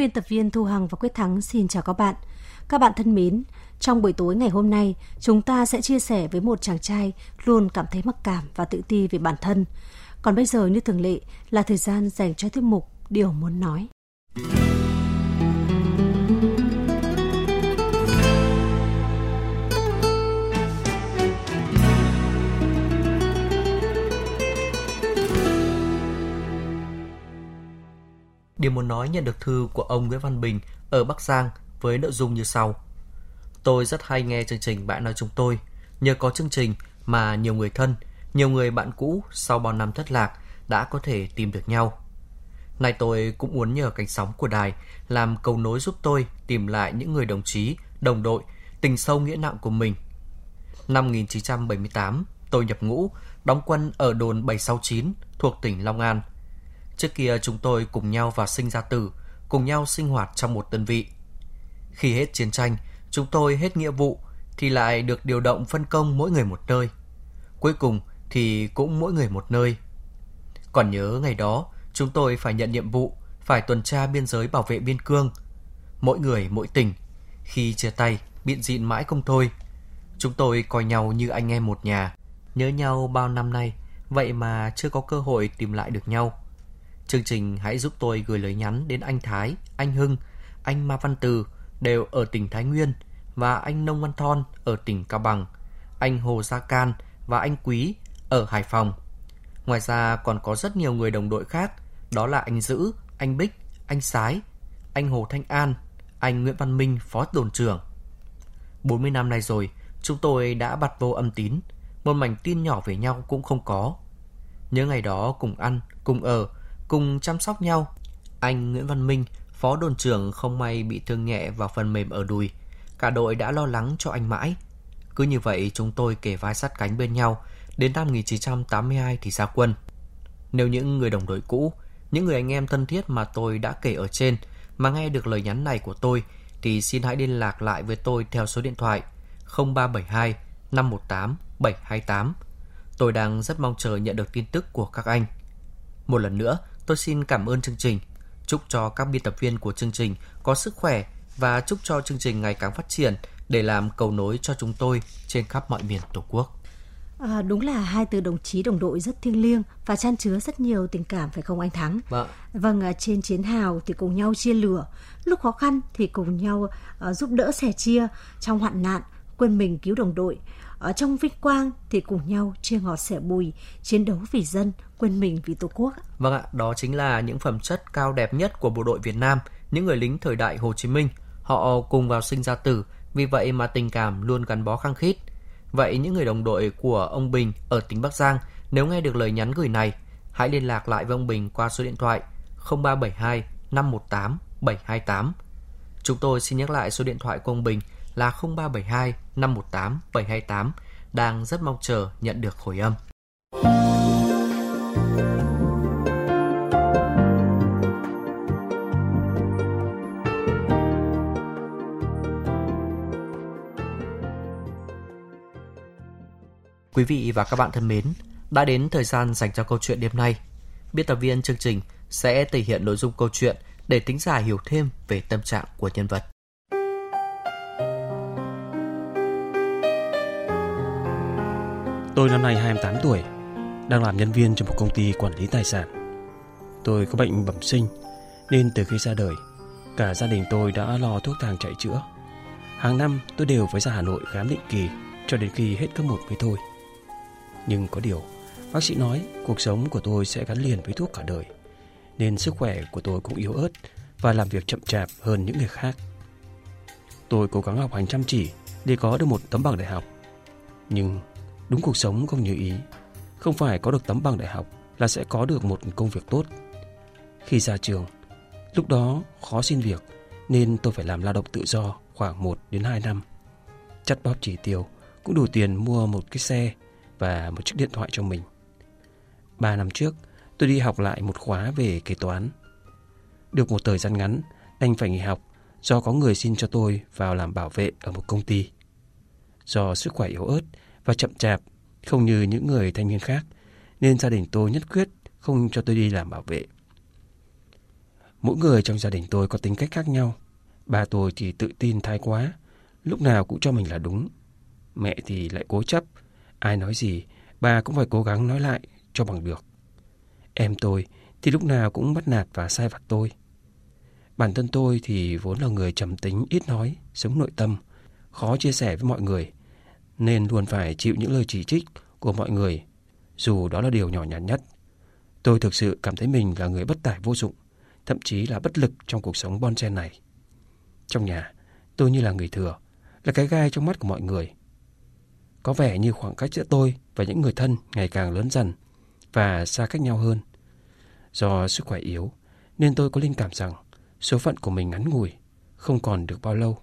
Biên tập viên Thu Hằng và Quyết Thắng xin chào các bạn. Các bạn thân mến, trong buổi tối ngày hôm nay, chúng ta sẽ chia sẻ với một chàng trai luôn cảm thấy mặc cảm và tự ti về bản thân. Còn bây giờ như thường lệ là thời gian dành cho tiết mục Điều muốn nói. Điều muốn nói nhận được thư của ông Nguyễn Văn Bình ở Bắc Giang với nội dung như sau. Tôi rất hay nghe chương trình Bạn nói chúng tôi. Nhờ có chương trình mà nhiều người thân, nhiều người bạn cũ sau bao năm thất lạc đã có thể tìm được nhau. Nay tôi cũng muốn nhờ cánh sóng của đài làm cầu nối giúp tôi tìm lại những người đồng chí, đồng đội, tình sâu nghĩa nặng của mình. Năm 1978, tôi nhập ngũ, đóng quân ở đồn 769 thuộc tỉnh Long An. Trước kia chúng tôi cùng nhau vào sinh ra tử, cùng nhau sinh hoạt trong một đơn vị. Khi hết chiến tranh, chúng tôi hết nghĩa vụ thì lại được điều động phân công mỗi người một nơi. Cuối cùng thì cũng mỗi người một nơi. Còn nhớ ngày đó, chúng tôi phải nhận nhiệm vụ, phải tuần tra biên giới bảo vệ biên cương. Mỗi người mỗi tỉnh. Khi chia tay, biện diện mãi không thôi. Chúng tôi coi nhau như anh em một nhà. Nhớ nhau bao năm nay, vậy mà chưa có cơ hội tìm lại được nhau. Chương trình hãy giúp tôi gửi lời nhắn đến anh Thái, anh Hưng, anh Ma Văn Từ đều ở tỉnh Thái Nguyên và anh Nông Văn Thon ở tỉnh Cao Bằng, anh Hồ Gia Can và anh Quý ở Hải Phòng. Ngoài ra còn có rất nhiều người đồng đội khác, đó là anh Dữ, anh Bích, anh Sái, anh Hồ Thanh An, anh Nguyễn Văn Minh, phó đồn trưởng. 40 năm nay rồi, chúng tôi đã bật vô âm tín, một mảnh tin nhỏ về nhau cũng không có. Nhớ ngày đó cùng ăn, cùng ở, cùng chăm sóc nhau. Anh Nguyễn Văn Minh, phó đồn trưởng không may bị thương nhẹ vào phần mềm ở đùi. Cả đội đã lo lắng cho anh mãi. Cứ như vậy chúng tôi kề vai sát cánh bên nhau, đến năm 1982 thì ra quân. Nếu những người đồng đội cũ, những người anh em thân thiết mà tôi đã kể ở trên mà nghe được lời nhắn này của tôi thì xin hãy liên lạc lại với tôi theo số điện thoại 0372 518 728. Tôi đang rất mong chờ nhận được tin tức của các anh. Một lần nữa, tôi xin cảm ơn chương trình. Chúc cho các biên tập viên của chương trình có sức khỏe và chúc cho chương trình ngày càng phát triển để làm cầu nối cho chúng tôi trên khắp mọi miền Tổ quốc. À, đúng là hai từ đồng chí đồng đội rất thiêng liêng và chan chứa rất nhiều tình cảm phải không anh Thắng? Vâng. Vâng, à, trên chiến hào thì cùng nhau chia lửa, lúc khó khăn thì cùng nhau uh, giúp đỡ sẻ chia, trong hoạn nạn quên mình cứu đồng đội. Ở trong vinh quang thì cùng nhau chia ngọt sẻ bùi, chiến đấu vì dân, quên mình vì Tổ quốc. Vâng ạ, đó chính là những phẩm chất cao đẹp nhất của bộ đội Việt Nam, những người lính thời đại Hồ Chí Minh. Họ cùng vào sinh ra tử, vì vậy mà tình cảm luôn gắn bó khăng khít. Vậy những người đồng đội của ông Bình ở tỉnh Bắc Giang, nếu nghe được lời nhắn gửi này, hãy liên lạc lại với ông Bình qua số điện thoại 0372 518 728. Chúng tôi xin nhắc lại số điện thoại của ông Bình là 0372 518 728 đang rất mong chờ nhận được hồi âm. Quý vị và các bạn thân mến, đã đến thời gian dành cho câu chuyện đêm nay. Biên tập viên chương trình sẽ thể hiện nội dung câu chuyện để tính giả hiểu thêm về tâm trạng của nhân vật. Tôi năm nay 28 tuổi, đang làm nhân viên trong một công ty quản lý tài sản. Tôi có bệnh bẩm sinh, nên từ khi ra đời, cả gia đình tôi đã lo thuốc thang chạy chữa. Hàng năm tôi đều phải ra Hà Nội khám định kỳ cho đến khi hết cấp 1 mới thôi. Nhưng có điều, bác sĩ nói cuộc sống của tôi sẽ gắn liền với thuốc cả đời, nên sức khỏe của tôi cũng yếu ớt và làm việc chậm chạp hơn những người khác. Tôi cố gắng học hành chăm chỉ để có được một tấm bằng đại học. Nhưng đúng cuộc sống không như ý. Không phải có được tấm bằng đại học là sẽ có được một công việc tốt. Khi ra trường, lúc đó khó xin việc nên tôi phải làm lao động tự do khoảng 1 đến 2 năm. Chắt bóp chỉ tiêu cũng đủ tiền mua một cái xe và một chiếc điện thoại cho mình. 3 năm trước, tôi đi học lại một khóa về kế toán. Được một thời gian ngắn, đành phải nghỉ học do có người xin cho tôi vào làm bảo vệ ở một công ty. Do sức khỏe yếu ớt và chậm chạp, không như những người thanh niên khác, nên gia đình tôi nhất quyết không cho tôi đi làm bảo vệ. Mỗi người trong gia đình tôi có tính cách khác nhau. Ba tôi thì tự tin thái quá, lúc nào cũng cho mình là đúng. Mẹ thì lại cố chấp, ai nói gì, ba cũng phải cố gắng nói lại cho bằng được. Em tôi thì lúc nào cũng bắt nạt và sai vặt tôi. Bản thân tôi thì vốn là người trầm tính, ít nói, sống nội tâm, khó chia sẻ với mọi người, nên luôn phải chịu những lời chỉ trích của mọi người, dù đó là điều nhỏ nhặt nhất. Tôi thực sự cảm thấy mình là người bất tài vô dụng, thậm chí là bất lực trong cuộc sống bon chen này. Trong nhà, tôi như là người thừa, là cái gai trong mắt của mọi người. Có vẻ như khoảng cách giữa tôi và những người thân ngày càng lớn dần và xa cách nhau hơn. Do sức khỏe yếu, nên tôi có linh cảm rằng số phận của mình ngắn ngủi, không còn được bao lâu.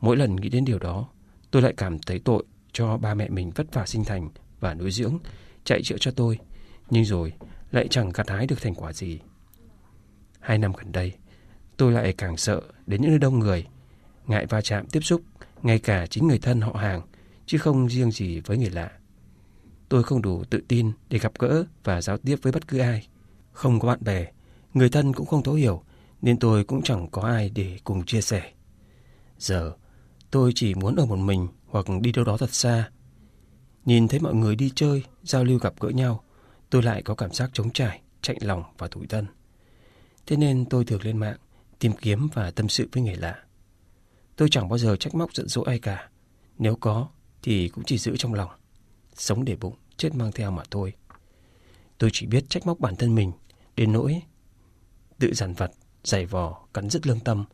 Mỗi lần nghĩ đến điều đó, tôi lại cảm thấy tội cho ba mẹ mình vất vả sinh thành và nuôi dưỡng, chạy chữa cho tôi, nhưng rồi lại chẳng gặt hái được thành quả gì. Hai năm gần đây, tôi lại càng sợ đến những nơi đông người, ngại va chạm tiếp xúc, ngay cả chính người thân họ hàng, chứ không riêng gì với người lạ. Tôi không đủ tự tin để gặp gỡ và giao tiếp với bất cứ ai. Không có bạn bè, người thân cũng không thấu hiểu, nên tôi cũng chẳng có ai để cùng chia sẻ. Giờ, tôi chỉ muốn ở một mình hoặc đi đâu đó thật xa. Nhìn thấy mọi người đi chơi, giao lưu gặp gỡ nhau, tôi lại có cảm giác trống trải, chạy lòng và tủi thân. Thế nên tôi thường lên mạng, tìm kiếm và tâm sự với người lạ. Tôi chẳng bao giờ trách móc giận dỗi ai cả. Nếu có, thì cũng chỉ giữ trong lòng. Sống để bụng, chết mang theo mà thôi. Tôi chỉ biết trách móc bản thân mình, đến nỗi tự dằn vặt, giày vò, cắn rứt lương tâm.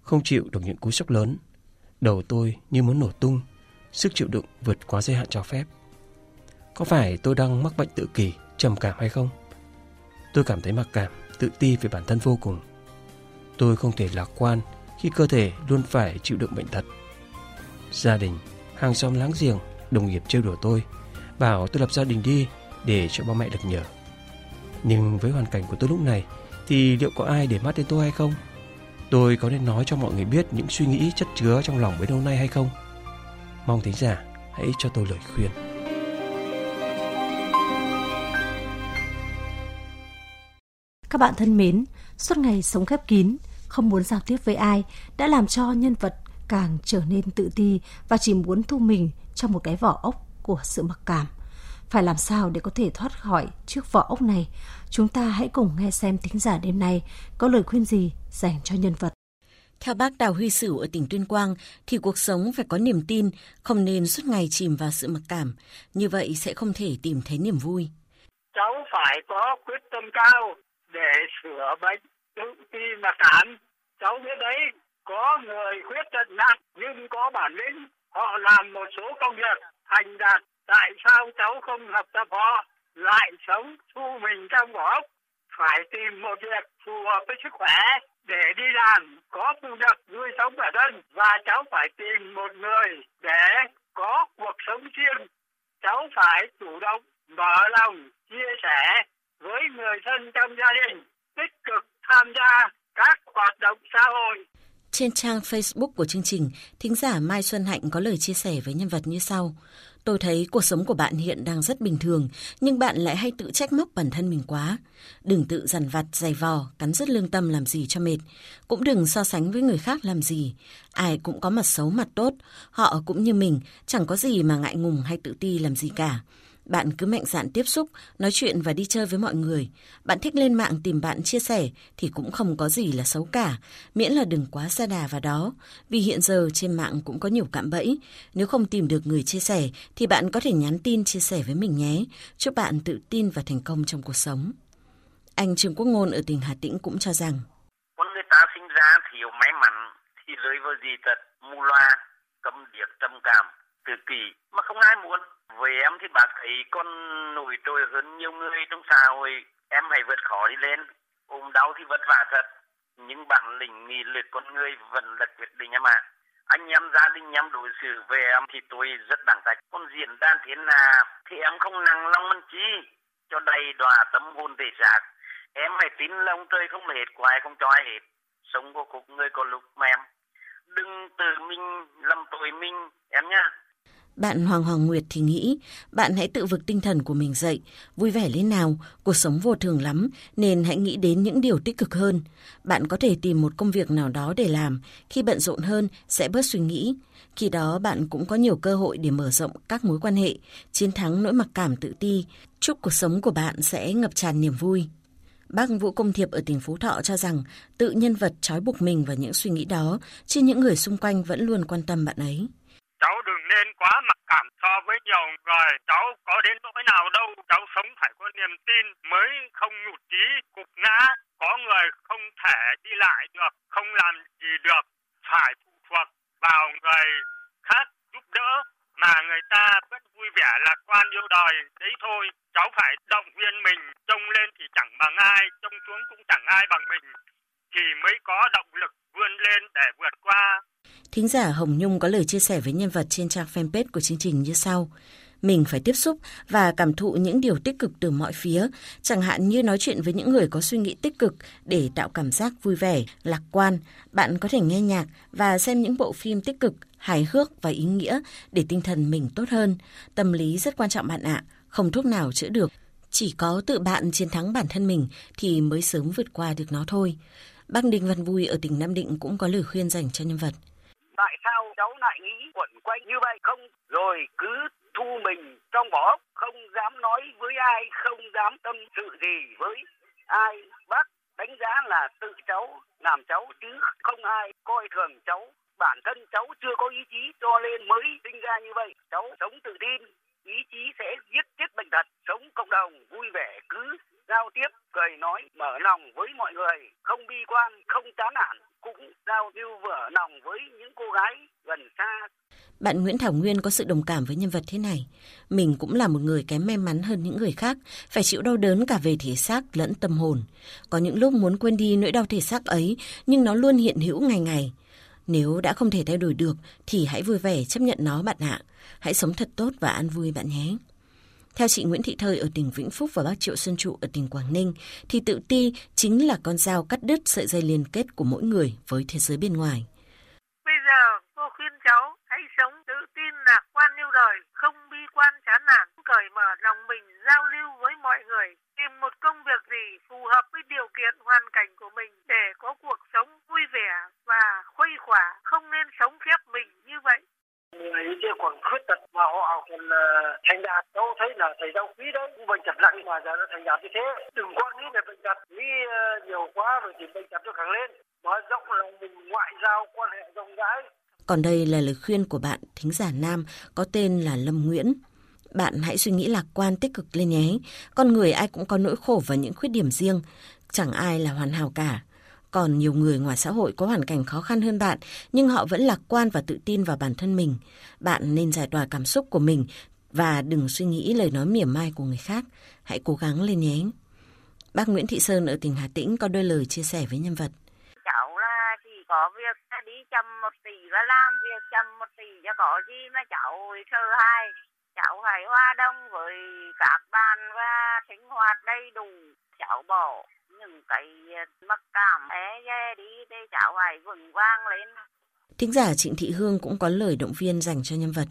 Không chịu được những cú sốc lớn. Đầu tôi như muốn nổ tung, sức chịu đựng vượt quá giới hạn cho phép. Có phải tôi đang mắc bệnh tự kỷ, trầm cảm hay không? Tôi cảm thấy mặc cảm, tự ti về bản thân vô cùng. Tôi không thể lạc quan khi cơ thể luôn phải chịu đựng bệnh tật. Gia đình, hàng xóm láng giềng, đồng nghiệp trêu đùa tôi, bảo tôi lập gia đình đi để cho ba mẹ được nhờ. Nhưng với hoàn cảnh của tôi lúc này thì liệu có ai để mắt đến tôi hay không? Tôi có nên nói cho mọi người biết những suy nghĩ chất chứa trong lòng bấy lâu nay hay không? Mong thính giả hãy cho tôi lời khuyên. Các bạn thân mến, suốt ngày sống khép kín, không muốn giao tiếp với ai đã làm cho nhân vật càng trở nên tự ti và chỉ muốn thu mình trong một cái vỏ ốc của sự mặc cảm. Phải làm sao để có thể thoát khỏi chiếc vỏ ốc này? Chúng ta hãy cùng nghe xem thính giả đêm nay có lời khuyên gì dành cho nhân vật. Theo bác Đào Huy Sửu ở tỉnh Tuyên Quang thì cuộc sống phải có niềm tin, không nên suốt ngày chìm vào sự mặc cảm. Như vậy sẽ không thể tìm thấy niềm vui. Cháu phải có quyết tâm cao để sửa bệnh tự ti mặc cảm. Cháu biết đấy, có người khuyết tật nặng nhưng có bản lĩnh, họ làm một số công việc thành đạt. Tại sao cháu không học tập họ, lại sống thu mình trong vỏ ốc? Phải tìm một việc phù hợp với sức khỏe để đi làm, có thu nhập nuôi sống bản thân và cháu phải tìm một người để có cuộc sống riêng. Cháu phải chủ động, mở lòng, chia sẻ với người thân trong gia đình, tích cực tham gia các hoạt động xã hội. Trên trang Facebook của chương trình, thính giả Mai Xuân Hạnh có lời chia sẻ với nhân vật như sau. Tôi thấy cuộc sống của bạn hiện đang rất bình thường, nhưng bạn lại hay tự trách móc bản thân mình quá. Đừng tự dằn vặt, dày vò, cắn rứt lương tâm làm gì cho mệt. Cũng đừng so sánh với người khác làm gì. Ai cũng có mặt xấu mặt tốt, họ cũng như mình, chẳng có gì mà ngại ngùng hay tự ti làm gì cả. Bạn cứ mạnh dạn tiếp xúc, nói chuyện và đi chơi với mọi người. Bạn thích lên mạng tìm bạn chia sẻ thì cũng không có gì là xấu cả, miễn là đừng quá xa đà vào đó. Vì hiện giờ trên mạng cũng có nhiều cạm bẫy. Nếu không tìm được người chia sẻ thì bạn có thể nhắn tin chia sẻ với mình nhé. Chúc bạn tự tin và thành công trong cuộc sống. Anh Trương Quốc Ngôn ở tỉnh Hà Tĩnh cũng cho rằng Con người ta sinh ra thiếu may mắn thì rơi vào gì thật mù loa, tâm điệp, tâm cảm, tự kỷ mà không ai muốn với em thì bác thấy con nổi trội hơn nhiều người trong xã hội. Em hãy vượt khó đi lên. Ôm đau thì vất vả thật. Nhưng bản lĩnh, nghị lực con người vẫn là quyết định em ạ. Anh em gia đình, em đối xử với em thì tôi rất đáng trách. Con diễn đàn thế nào thì em không nặng lòng mân chi. Cho đầy đòa tâm hồn thể xác. Em hãy tin là ông trời không hết của ai không cho ai hết. Sống có cuộc người có lúc mà em đừng tự mình, làm tội mình. Em nhá bạn Hoàng Hoàng Nguyệt thì nghĩ bạn hãy tự vực tinh thần của mình dậy, vui vẻ lên nào, cuộc sống vô thường lắm nên hãy nghĩ đến những điều tích cực hơn. Bạn có thể tìm một công việc nào đó để làm, khi bận rộn hơn sẽ bớt suy nghĩ. Khi đó bạn cũng có nhiều cơ hội để mở rộng các mối quan hệ, chiến thắng nỗi mặc cảm tự ti. Chúc cuộc sống của bạn sẽ ngập tràn niềm vui. Bác Vũ Công Thiệp ở tỉnh Phú Thọ cho rằng tự nhân vật trói buộc mình vào những suy nghĩ đó, chứ những người xung quanh vẫn luôn quan tâm bạn ấy nên quá mặc cảm so với nhiều người. Cháu có đến nỗi nào đâu, cháu sống phải có niềm tin mới không nhụt chí, cục ngã, có người không thể đi lại được, không làm gì được, phải phụ thuộc vào người khác giúp đỡ mà người ta vẫn vui vẻ lạc quan yêu đời. Đấy thôi, cháu phải động viên mình, trông lên thì chẳng bằng ai, trông xuống cũng chẳng ai bằng mình, thì mới có động lực vươn lên để vượt qua. Thính giả Hồng Nhung có lời chia sẻ với nhân vật trên trang fanpage của chương trình như sau. Mình phải tiếp xúc và cảm thụ những điều tích cực từ mọi phía, chẳng hạn như nói chuyện với những người có suy nghĩ tích cực để tạo cảm giác vui vẻ, lạc quan. Bạn có thể nghe nhạc và xem những bộ phim tích cực, hài hước và ý nghĩa để tinh thần mình tốt hơn. Tâm lý rất quan trọng bạn ạ, không thuốc nào chữa được. Chỉ có tự bạn chiến thắng bản thân mình thì mới sớm vượt qua được nó thôi. Bác Đinh Văn Vui ở tỉnh Nam Định cũng có lời khuyên dành cho nhân vật tại sao cháu lại nghĩ quẩn quanh như vậy? Không, rồi cứ thu mình trong vỏ không dám nói với ai, không dám tâm sự gì với ai. Bác đánh giá là tự cháu làm cháu chứ không ai coi thường cháu. Bản thân cháu chưa có ý chí cho nên mới sinh ra như vậy. Cháu sống tự tin, ý chí sẽ giết chết bệnh tật. Sống cộng đồng, vui vẻ, cứ giao tiếp, cười nói, mở lòng với mọi người. Không bi quan, không chán nản giao lưu vở lòng với những cô gái gần xa bạn Nguyễn Thảo Nguyên có sự đồng cảm với nhân vật thế này. Mình cũng là một người kém may mắn hơn những người khác, phải chịu đau đớn cả về thể xác lẫn tâm hồn. Có những lúc muốn quên đi nỗi đau thể xác ấy, nhưng nó luôn hiện hữu ngày ngày. Nếu đã không thể thay đổi được, thì hãy vui vẻ chấp nhận nó bạn ạ. Hãy sống thật tốt và an vui bạn nhé. Theo chị Nguyễn Thị Thời ở tỉnh Vĩnh Phúc và bác Triệu Xuân Trụ ở tỉnh Quảng Ninh, thì tự ti chính là con dao cắt đứt sợi dây liên kết của mỗi người với thế giới bên ngoài. Bây giờ cô khuyên cháu hãy sống tự tin lạc quan yêu đời, không bi quan chán nản, cởi mở lòng mình giao lưu với mọi người, tìm một công việc gì phù hợp với điều kiện hoàn cảnh của mình để có cuộc sống vui vẻ và khuây khỏa, không nên sống khép mình như vậy người kia còn khuyết tật mà họ còn ờ, thành đạt đâu thấy là thầy giáo quý đấy, cũng bệnh tật nặng mà giờ nó thành đạt như thế đừng có nghĩ về bệnh tật nghĩ ờ, nhiều quá rồi thì bệnh tật nó càng lên mở rộng lòng mình ngoại giao, quan hệ rộng rãi còn đây là lời khuyên của bạn thính giả nam có tên là Lâm Nguyễn. Bạn hãy suy nghĩ lạc quan tích cực lên nhé. Con người ai cũng có nỗi khổ và những khuyết điểm riêng. Chẳng ai là hoàn hảo cả. Còn nhiều người ngoài xã hội có hoàn cảnh khó khăn hơn bạn, nhưng họ vẫn lạc quan và tự tin vào bản thân mình. Bạn nên giải tỏa cảm xúc của mình và đừng suy nghĩ lời nói mỉa mai của người khác. Hãy cố gắng lên nhé. Bác Nguyễn Thị Sơn ở tỉnh Hà Tĩnh có đôi lời chia sẻ với nhân vật. Cháu là chỉ có việc đi chăm một tỷ và làm việc chăm một tỷ cho có gì mà cháu sợ hai. Cháu phải hoa đông với các bạn và sinh hoạt đầy đủ. Cháu bỏ những cái ờ, mặc cảm é ghê đi để cháu phải vững vang lên. Thính giả Trịnh Thị Hương cũng có lời động viên dành cho nhân vật.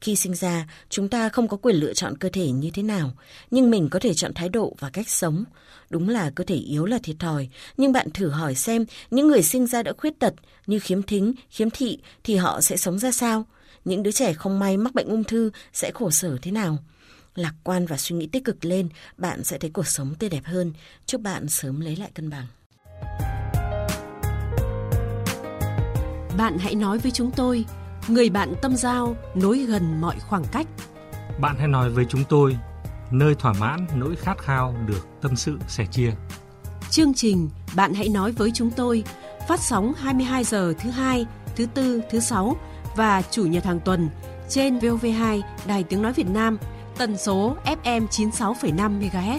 Khi sinh ra, chúng ta không có quyền lựa chọn cơ thể như thế nào, nhưng mình có thể chọn thái độ và cách sống. Đúng là cơ thể yếu là thiệt thòi, nhưng bạn thử hỏi xem những người sinh ra đã khuyết tật như khiếm thính, khiếm thị thì họ sẽ sống ra sao? Những đứa trẻ không may mắc bệnh ung thư sẽ khổ sở thế nào? lạc quan và suy nghĩ tích cực lên, bạn sẽ thấy cuộc sống tươi đẹp hơn. Chúc bạn sớm lấy lại cân bằng. Bạn hãy nói với chúng tôi, người bạn tâm giao nối gần mọi khoảng cách. Bạn hãy nói với chúng tôi, nơi thỏa mãn nỗi khát khao được tâm sự sẻ chia. Chương trình Bạn hãy nói với chúng tôi phát sóng 22 giờ thứ hai, thứ tư, thứ sáu và chủ nhật hàng tuần trên VOV2 Đài Tiếng Nói Việt Nam, tần số FM 96,5 MHz.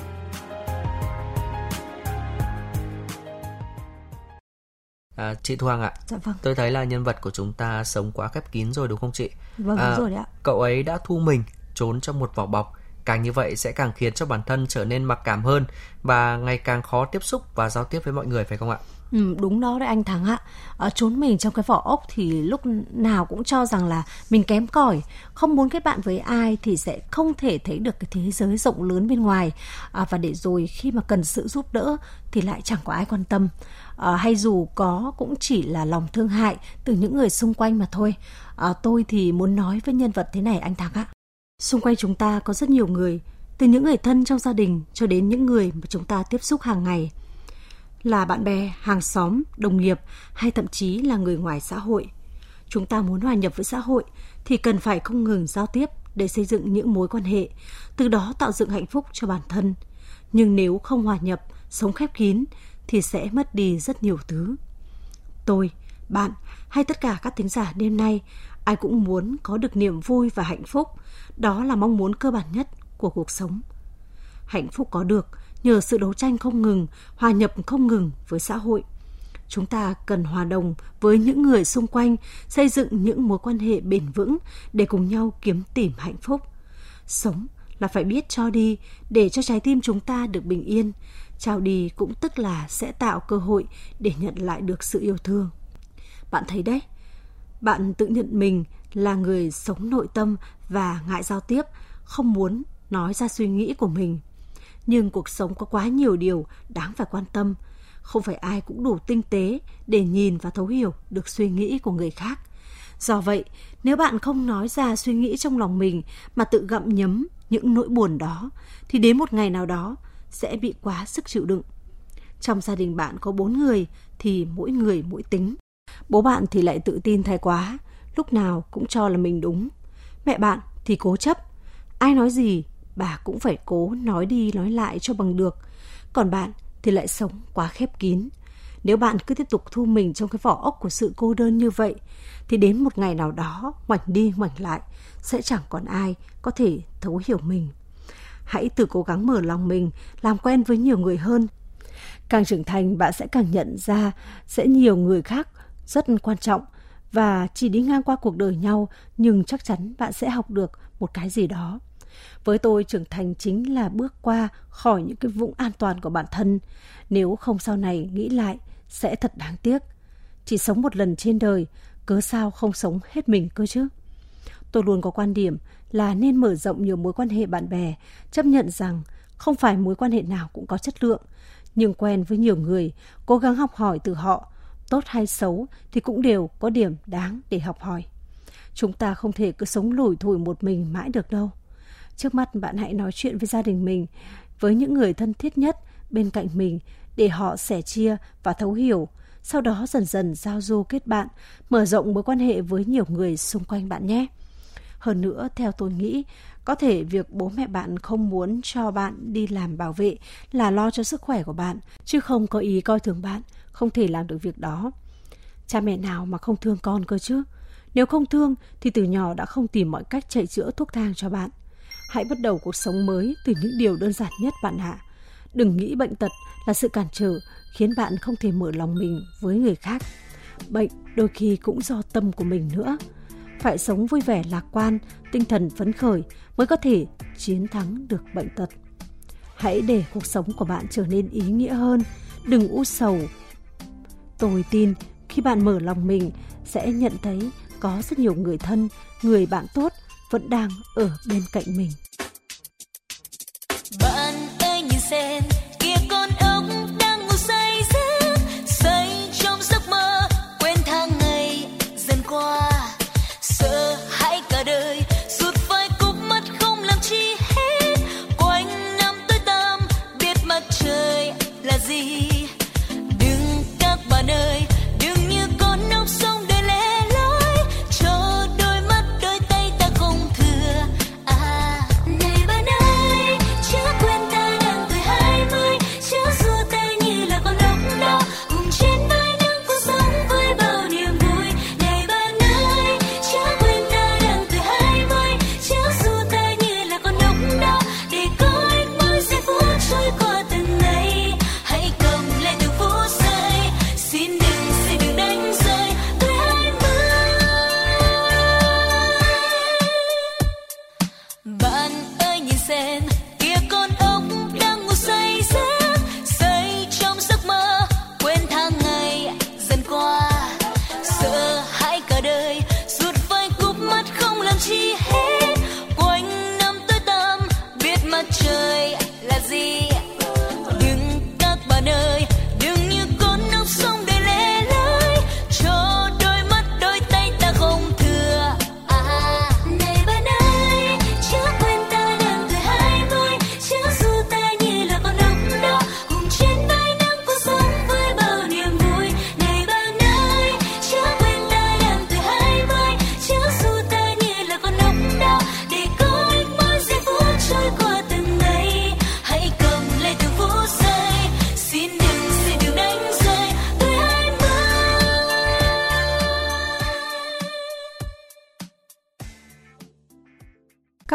À, chị Thu Hằng ạ, dạ vâng. tôi thấy là nhân vật của chúng ta sống quá khép kín rồi đúng không chị? Vâng, à, đúng rồi đấy ạ. Cậu ấy đã thu mình, trốn trong một vỏ bọc, càng như vậy sẽ càng khiến cho bản thân trở nên mặc cảm hơn và ngày càng khó tiếp xúc và giao tiếp với mọi người phải không ạ? Ừ, đúng đó đấy anh Thắng ạ. À, trốn mình trong cái vỏ ốc thì lúc nào cũng cho rằng là mình kém cỏi, không muốn kết bạn với ai thì sẽ không thể thấy được cái thế giới rộng lớn bên ngoài. À, và để rồi khi mà cần sự giúp đỡ thì lại chẳng có ai quan tâm. À, hay dù có cũng chỉ là lòng thương hại từ những người xung quanh mà thôi. À, tôi thì muốn nói với nhân vật thế này anh Thắng ạ. Xung quanh chúng ta có rất nhiều người, từ những người thân trong gia đình cho đến những người mà chúng ta tiếp xúc hàng ngày – là bạn bè, hàng xóm, đồng nghiệp hay thậm chí là người ngoài xã hội. Chúng ta muốn hòa nhập với xã hội thì cần phải không ngừng giao tiếp để xây dựng những mối quan hệ, từ đó tạo dựng hạnh phúc cho bản thân. Nhưng nếu không hòa nhập, sống khép kín thì sẽ mất đi rất nhiều thứ. Tôi, bạn hay tất cả các thính giả đêm nay, ai cũng muốn có được niềm vui và hạnh phúc. Đó là mong muốn cơ bản nhất của cuộc sống. Hạnh phúc có được nhờ sự đấu tranh không ngừng, hòa nhập không ngừng với xã hội. Chúng ta cần hòa đồng với những người xung quanh, xây dựng những mối quan hệ bền vững để cùng nhau kiếm tìm hạnh phúc. Sống là phải biết cho đi để cho trái tim chúng ta được bình yên. Trao đi cũng tức là sẽ tạo cơ hội để nhận lại được sự yêu thương. Bạn thấy đấy, bạn tự nhận mình là người sống nội tâm và ngại giao tiếp, không muốn nói ra suy nghĩ của mình nhưng cuộc sống có quá nhiều điều đáng phải quan tâm. Không phải ai cũng đủ tinh tế để nhìn và thấu hiểu được suy nghĩ của người khác. Do vậy, nếu bạn không nói ra suy nghĩ trong lòng mình mà tự gặm nhấm những nỗi buồn đó, thì đến một ngày nào đó sẽ bị quá sức chịu đựng. Trong gia đình bạn có bốn người thì mỗi người mỗi tính. Bố bạn thì lại tự tin thái quá, lúc nào cũng cho là mình đúng. Mẹ bạn thì cố chấp, ai nói gì bà cũng phải cố nói đi nói lại cho bằng được. Còn bạn thì lại sống quá khép kín. Nếu bạn cứ tiếp tục thu mình trong cái vỏ ốc của sự cô đơn như vậy, thì đến một ngày nào đó, ngoảnh đi ngoảnh lại, sẽ chẳng còn ai có thể thấu hiểu mình. Hãy tự cố gắng mở lòng mình, làm quen với nhiều người hơn. Càng trưởng thành, bạn sẽ càng nhận ra sẽ nhiều người khác rất quan trọng và chỉ đi ngang qua cuộc đời nhau nhưng chắc chắn bạn sẽ học được một cái gì đó với tôi trưởng thành chính là bước qua khỏi những cái vũng an toàn của bản thân. Nếu không sau này nghĩ lại sẽ thật đáng tiếc. Chỉ sống một lần trên đời, cớ sao không sống hết mình cơ chứ? Tôi luôn có quan điểm là nên mở rộng nhiều mối quan hệ bạn bè, chấp nhận rằng không phải mối quan hệ nào cũng có chất lượng, nhưng quen với nhiều người, cố gắng học hỏi từ họ, tốt hay xấu thì cũng đều có điểm đáng để học hỏi. Chúng ta không thể cứ sống lủi thủi một mình mãi được đâu. Trước mắt bạn hãy nói chuyện với gia đình mình, với những người thân thiết nhất bên cạnh mình để họ sẻ chia và thấu hiểu. Sau đó dần dần giao du kết bạn, mở rộng mối quan hệ với nhiều người xung quanh bạn nhé. Hơn nữa, theo tôi nghĩ, có thể việc bố mẹ bạn không muốn cho bạn đi làm bảo vệ là lo cho sức khỏe của bạn, chứ không có ý coi thường bạn, không thể làm được việc đó. Cha mẹ nào mà không thương con cơ chứ? Nếu không thương thì từ nhỏ đã không tìm mọi cách chạy chữa thuốc thang cho bạn. Hãy bắt đầu cuộc sống mới từ những điều đơn giản nhất bạn ạ. Đừng nghĩ bệnh tật là sự cản trở khiến bạn không thể mở lòng mình với người khác. Bệnh đôi khi cũng do tâm của mình nữa. Phải sống vui vẻ lạc quan, tinh thần phấn khởi mới có thể chiến thắng được bệnh tật. Hãy để cuộc sống của bạn trở nên ý nghĩa hơn, đừng u sầu. Tôi tin khi bạn mở lòng mình sẽ nhận thấy có rất nhiều người thân, người bạn tốt vẫn đang ở bên cạnh mình.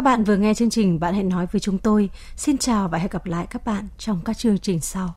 Bạn vừa nghe chương trình Bạn hãy nói với chúng tôi. Xin chào và hẹn gặp lại các bạn trong các chương trình sau.